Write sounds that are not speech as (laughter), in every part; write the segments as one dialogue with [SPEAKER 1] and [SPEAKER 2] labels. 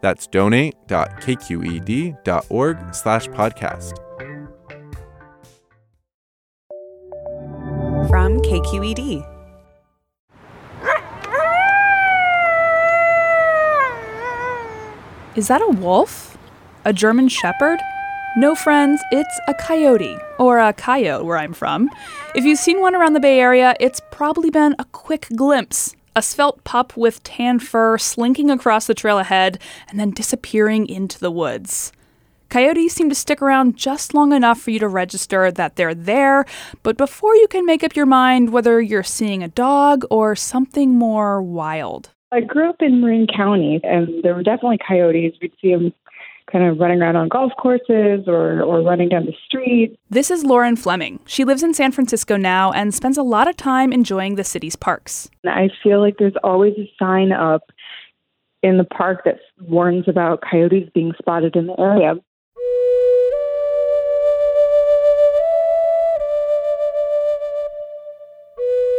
[SPEAKER 1] That's donate.kqed.org slash podcast.
[SPEAKER 2] From KQED.
[SPEAKER 3] Is that a wolf? A German shepherd? No, friends, it's a coyote, or a coyote where I'm from. If you've seen one around the Bay Area, it's probably been a quick glimpse. A svelte pup with tan fur slinking across the trail ahead and then disappearing into the woods. Coyotes seem to stick around just long enough for you to register that they're there, but before you can make up your mind whether you're seeing a dog or something more wild.
[SPEAKER 4] I grew up in Marin County, and there were definitely coyotes. We'd see them kind of running around on golf courses or, or running down the street.
[SPEAKER 3] This is Lauren Fleming. She lives in San Francisco now and spends a lot of time enjoying the city's parks.
[SPEAKER 4] I feel like there's always a sign up in the park that warns about coyotes being spotted in the area.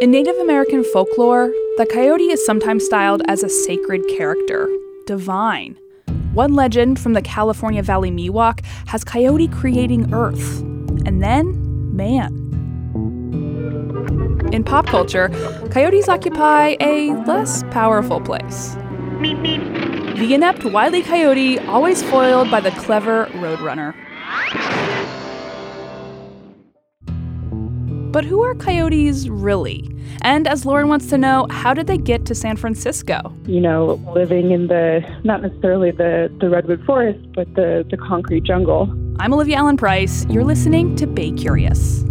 [SPEAKER 3] In Native American folklore, the coyote is sometimes styled as a sacred character, divine. One legend from the California Valley Miwok has coyote creating Earth, and then man. In pop culture, coyotes occupy a less powerful place. The inept Wile E. Coyote, always foiled by the clever Roadrunner. But who are coyotes really? And as Lauren wants to know, how did they get to San Francisco?
[SPEAKER 4] You know, living in the, not necessarily the, the redwood forest, but the, the concrete jungle.
[SPEAKER 3] I'm Olivia Allen Price. You're listening to Bay Curious.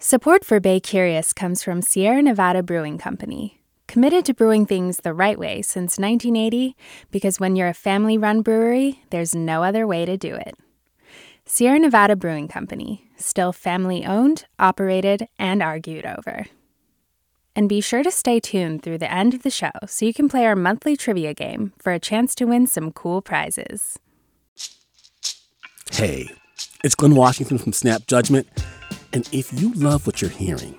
[SPEAKER 5] Support for Bay Curious comes from Sierra Nevada Brewing Company, committed to brewing things the right way since 1980 because when you're a family run brewery, there's no other way to do it. Sierra Nevada Brewing Company, still family owned, operated, and argued over. And be sure to stay tuned through the end of the show so you can play our monthly trivia game for a chance to win some cool prizes.
[SPEAKER 6] Hey, it's Glynn Washington from Snap Judgment. And if you love what you're hearing,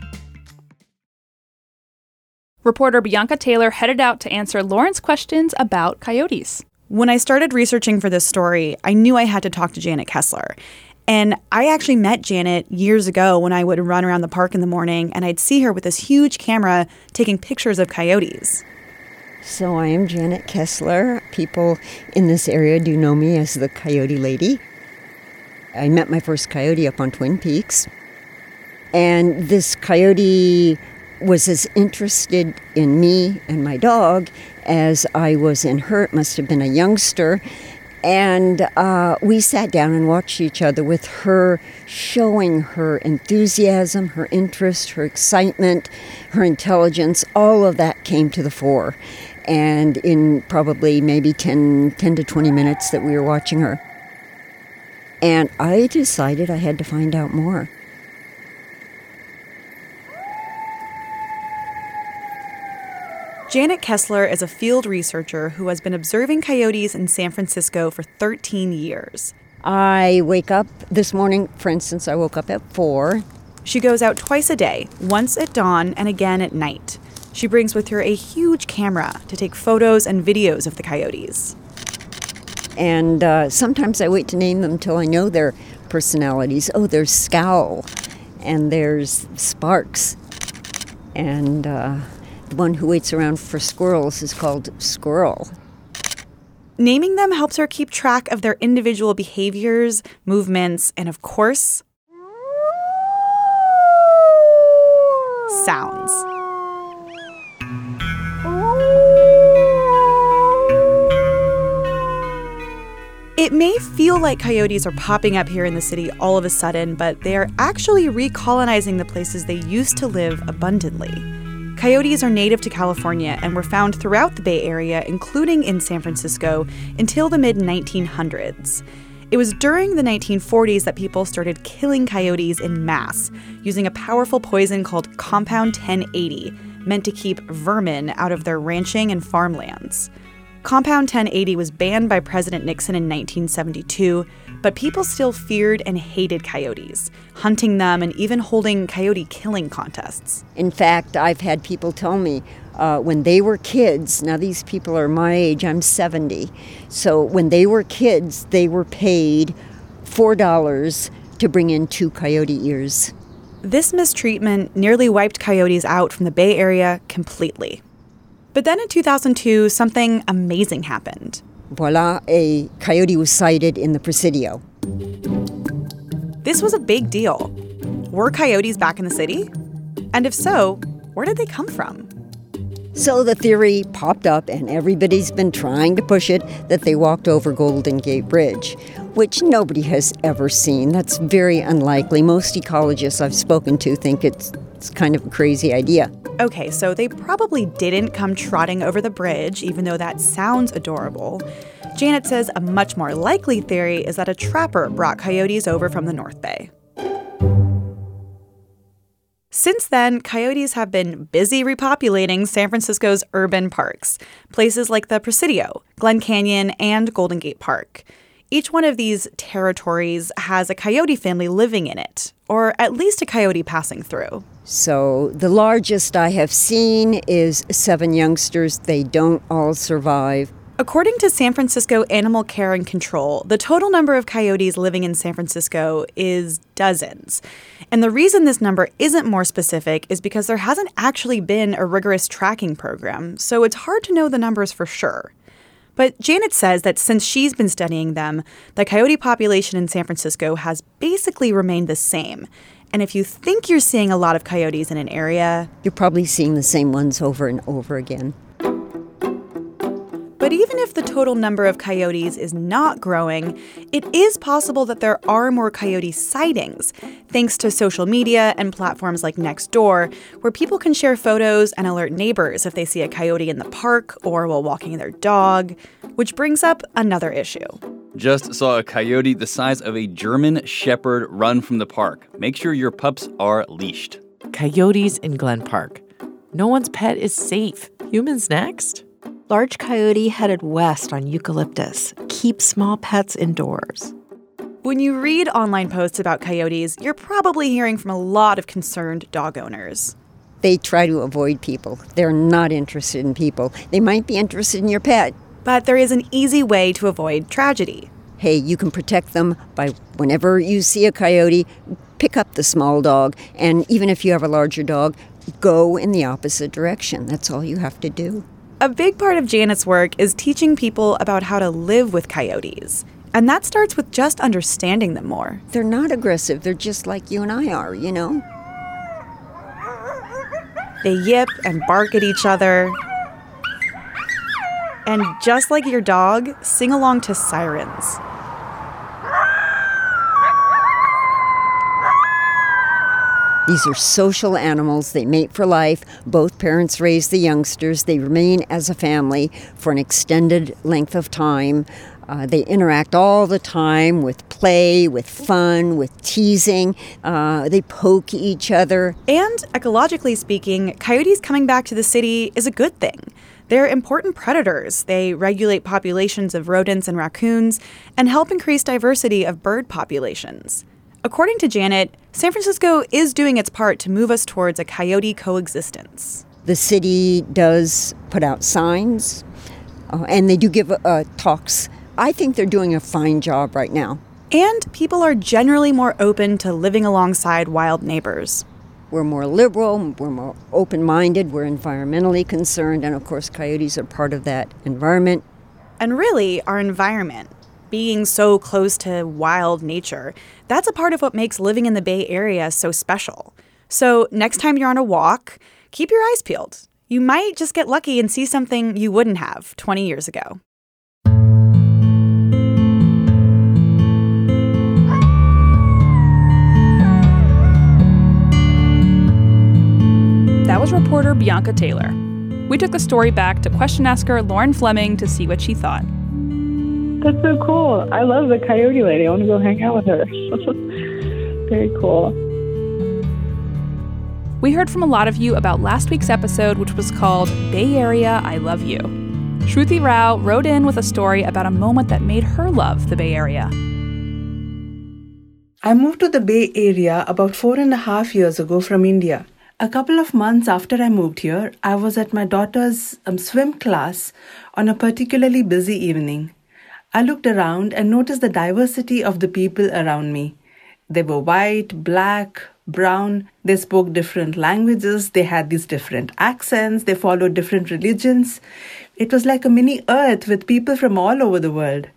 [SPEAKER 3] Reporter Bianca Taylor headed out to answer Lauren's questions about coyotes.
[SPEAKER 2] When I started researching for this story, I knew I had to talk to Janet Kessler. And I actually met Janet years ago when I would run around the park in the morning and I'd see her with this huge camera taking pictures of coyotes.
[SPEAKER 7] So I am Janet Kessler. People in this area do know me as the Coyote Lady. I met my first coyote up on Twin Peaks. And this coyote was as interested in me and my dog as I was in her. It must have been a youngster. And uh, we sat down and watched each other with her showing her enthusiasm, her interest, her excitement, her intelligence. All of that came to the fore. And in probably maybe 10, 10 to 20 minutes that we were watching her. And I decided I had to find out more.
[SPEAKER 2] Janet Kessler is a field researcher who has been observing coyotes in San Francisco for 13 years.
[SPEAKER 7] I wake up this morning, for instance, I woke up at 4.
[SPEAKER 2] She goes out twice a day, once at dawn and again at night. She brings with her a huge camera to take photos and videos of the coyotes.
[SPEAKER 7] And uh, sometimes I wait to name them till I know their personalities. Oh, there's Scowl, and there's Sparks, and uh, The one who waits around for squirrels is called squirrel.
[SPEAKER 2] Naming them helps her keep track of their individual behaviors, movements, and of course, sounds. It may feel like coyotes are popping up here in the city all of a sudden, but they are actually recolonizing the places they used to live abundantly. Coyotes are native to California and were found throughout the Bay Area, including in San Francisco, until the mid 1900s. It was during the 1940s that people started killing coyotes in mass, using a powerful poison called Compound 1080, meant to keep vermin out of their ranching and farmlands. Compound 1080 was banned by President Nixon in 1972, but people still feared and hated coyotes, hunting them and even holding coyote killing contests.
[SPEAKER 7] In fact, I've had people tell me uh, when they were kids, now these people are my age, I'm 70. So when they were kids, they were paid $4 to bring in two coyote ears.
[SPEAKER 2] This mistreatment nearly wiped coyotes out from the Bay Area completely. But then in 2002, something amazing happened.
[SPEAKER 7] Voila, a coyote was sighted in the Presidio.
[SPEAKER 2] This was a big deal. Were coyotes back in the city? And if so, where did they come from?
[SPEAKER 7] So the theory popped up, and everybody's been trying to push it that they walked over Golden Gate Bridge, which nobody has ever seen. That's very unlikely. Most ecologists I've spoken to think it's, it's kind of a crazy idea.
[SPEAKER 2] Okay, so they probably didn't come trotting over the bridge, even though that sounds adorable. Janet says a much more likely theory is that a trapper brought coyotes over from the North Bay. Since then, coyotes have been busy repopulating San Francisco's urban parks, places like the Presidio, Glen Canyon, and Golden Gate Park. Each one of these territories has a coyote family living in it, or at least a coyote passing through.
[SPEAKER 7] So the largest I have seen is seven youngsters. They don't all survive.
[SPEAKER 2] According to San Francisco Animal Care and Control, the total number of coyotes living in San Francisco is dozens. And the reason this number isn't more specific is because there hasn't actually been a rigorous tracking program, so it's hard to know the numbers for sure. But Janet says that since she's been studying them, the coyote population in San Francisco has basically remained the same. And if you think you're seeing a lot of coyotes in an area,
[SPEAKER 7] You're probably seeing the same ones over and over again.
[SPEAKER 2] But even if the total number of coyotes is not growing, it is possible that there are more coyote sightings, thanks to social media and platforms like Nextdoor, where people can share photos and alert neighbors if they see a coyote in the park or while walking their dog, which brings up another issue.
[SPEAKER 8] Just saw a coyote the size of a German shepherd run from the park. Make sure your pups are leashed.
[SPEAKER 9] Coyotes in Glen Park. No one's pet is safe. Humans next.
[SPEAKER 10] Large coyote headed west on eucalyptus. Keep small pets indoors.
[SPEAKER 2] When you read online posts about coyotes, you're probably hearing from a lot of concerned dog owners.
[SPEAKER 7] They try to avoid people. They're not interested in people. They might be interested in your pet.
[SPEAKER 2] But there is an easy way to avoid tragedy.
[SPEAKER 7] Hey, you can protect them by whenever you see a coyote, pick up the small dog. And even if you have a larger dog, go in the opposite direction. That's all you have to do.
[SPEAKER 2] A big part of Janet's work is teaching people about how to live with coyotes. And that starts with just understanding them more.
[SPEAKER 7] They're not aggressive, they're just like you and I are, you know?
[SPEAKER 2] They yip and bark at each other. And just like your dog, sing along to sirens.
[SPEAKER 7] These are social animals. They mate for life. Both parents raise the youngsters. They remain as a family for an extended length of time. Uh, they interact all the time with play, with fun, with teasing. Uh, they poke each other.
[SPEAKER 2] And ecologically speaking, coyotes coming back to the city is a good thing. They're important predators. They regulate populations of rodents and raccoons and help increase diversity of bird populations. According to Janet, San Francisco is doing its part to move us towards a coyote coexistence.
[SPEAKER 7] The city does put out signs, uh, and they do give uh, talks. I think they're doing a fine job right now.
[SPEAKER 2] And people are generally more open to living alongside wild neighbors.
[SPEAKER 7] We're more liberal, we're more open minded, we're environmentally concerned, and of course, coyotes are part of that environment.
[SPEAKER 2] And really, our environment, being so close to wild nature, that's a part of what makes living in the Bay Area so special. So, next time you're on a walk, keep your eyes peeled. You might just get lucky and see something you wouldn't have 20 years ago.
[SPEAKER 3] That was reporter Bianca Taylor. We took the story back to question asker Lauren Fleming to see what she thought.
[SPEAKER 4] That's so cool. I love the coyote lady. I want to go hang out with her. (laughs) Very cool.
[SPEAKER 3] We heard from a lot of you about last week's episode, which was called Bay Area I Love You. Shruti Rao wrote in with a story about a moment that made her love the Bay Area.
[SPEAKER 11] I moved to the Bay Area about four and a half years ago from India. A couple of months after I moved here, I was at my daughter's um, swim class on a particularly busy evening. I looked around and noticed the diversity of the people around me. They were white, black, brown, they spoke different languages, they had these different accents, they followed different religions. It was like a mini earth with people from all over the world.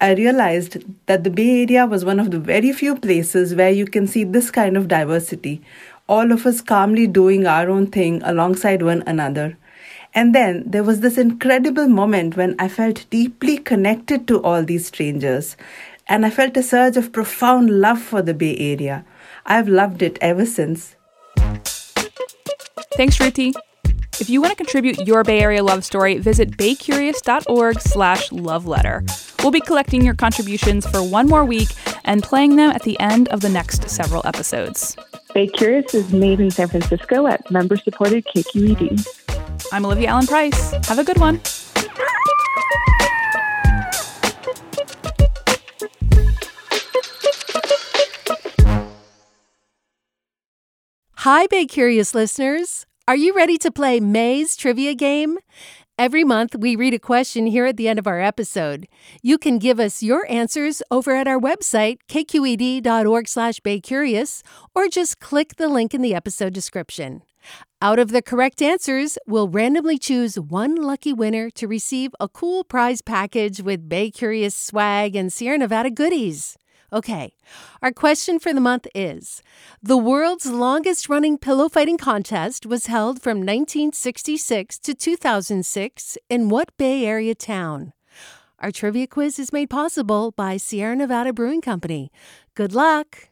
[SPEAKER 11] I realized that the Bay Area was one of the very few places where you can see this kind of diversity, all of us calmly doing our own thing alongside one another. And then there was this incredible moment when I felt deeply connected to all these strangers, and I felt a surge of profound love for the Bay Area. I've loved it ever since.
[SPEAKER 3] Thanks, Shruti. If you want to contribute your Bay Area love story, visit baycurious.org slash love letter. We'll be collecting your contributions for one more week and playing them at the end of the next several episodes.
[SPEAKER 4] Bay Curious is made in San Francisco at member-supported KQED.
[SPEAKER 3] I'm Olivia Allen Price. Have a good one.
[SPEAKER 12] Hi, Bay Curious listeners. Are you ready to play May's trivia game? Every month, we read a question here at the end of our episode. You can give us your answers over at our website, kqed.org slash baycurious, or just click the link in the episode description. Out of the correct answers, we'll randomly choose one lucky winner to receive a cool prize package with Bay Curious swag and Sierra Nevada goodies. Okay, our question for the month is The world's longest running pillow fighting contest was held from 1966 to 2006 in what Bay Area town? Our trivia quiz is made possible by Sierra Nevada Brewing Company. Good luck!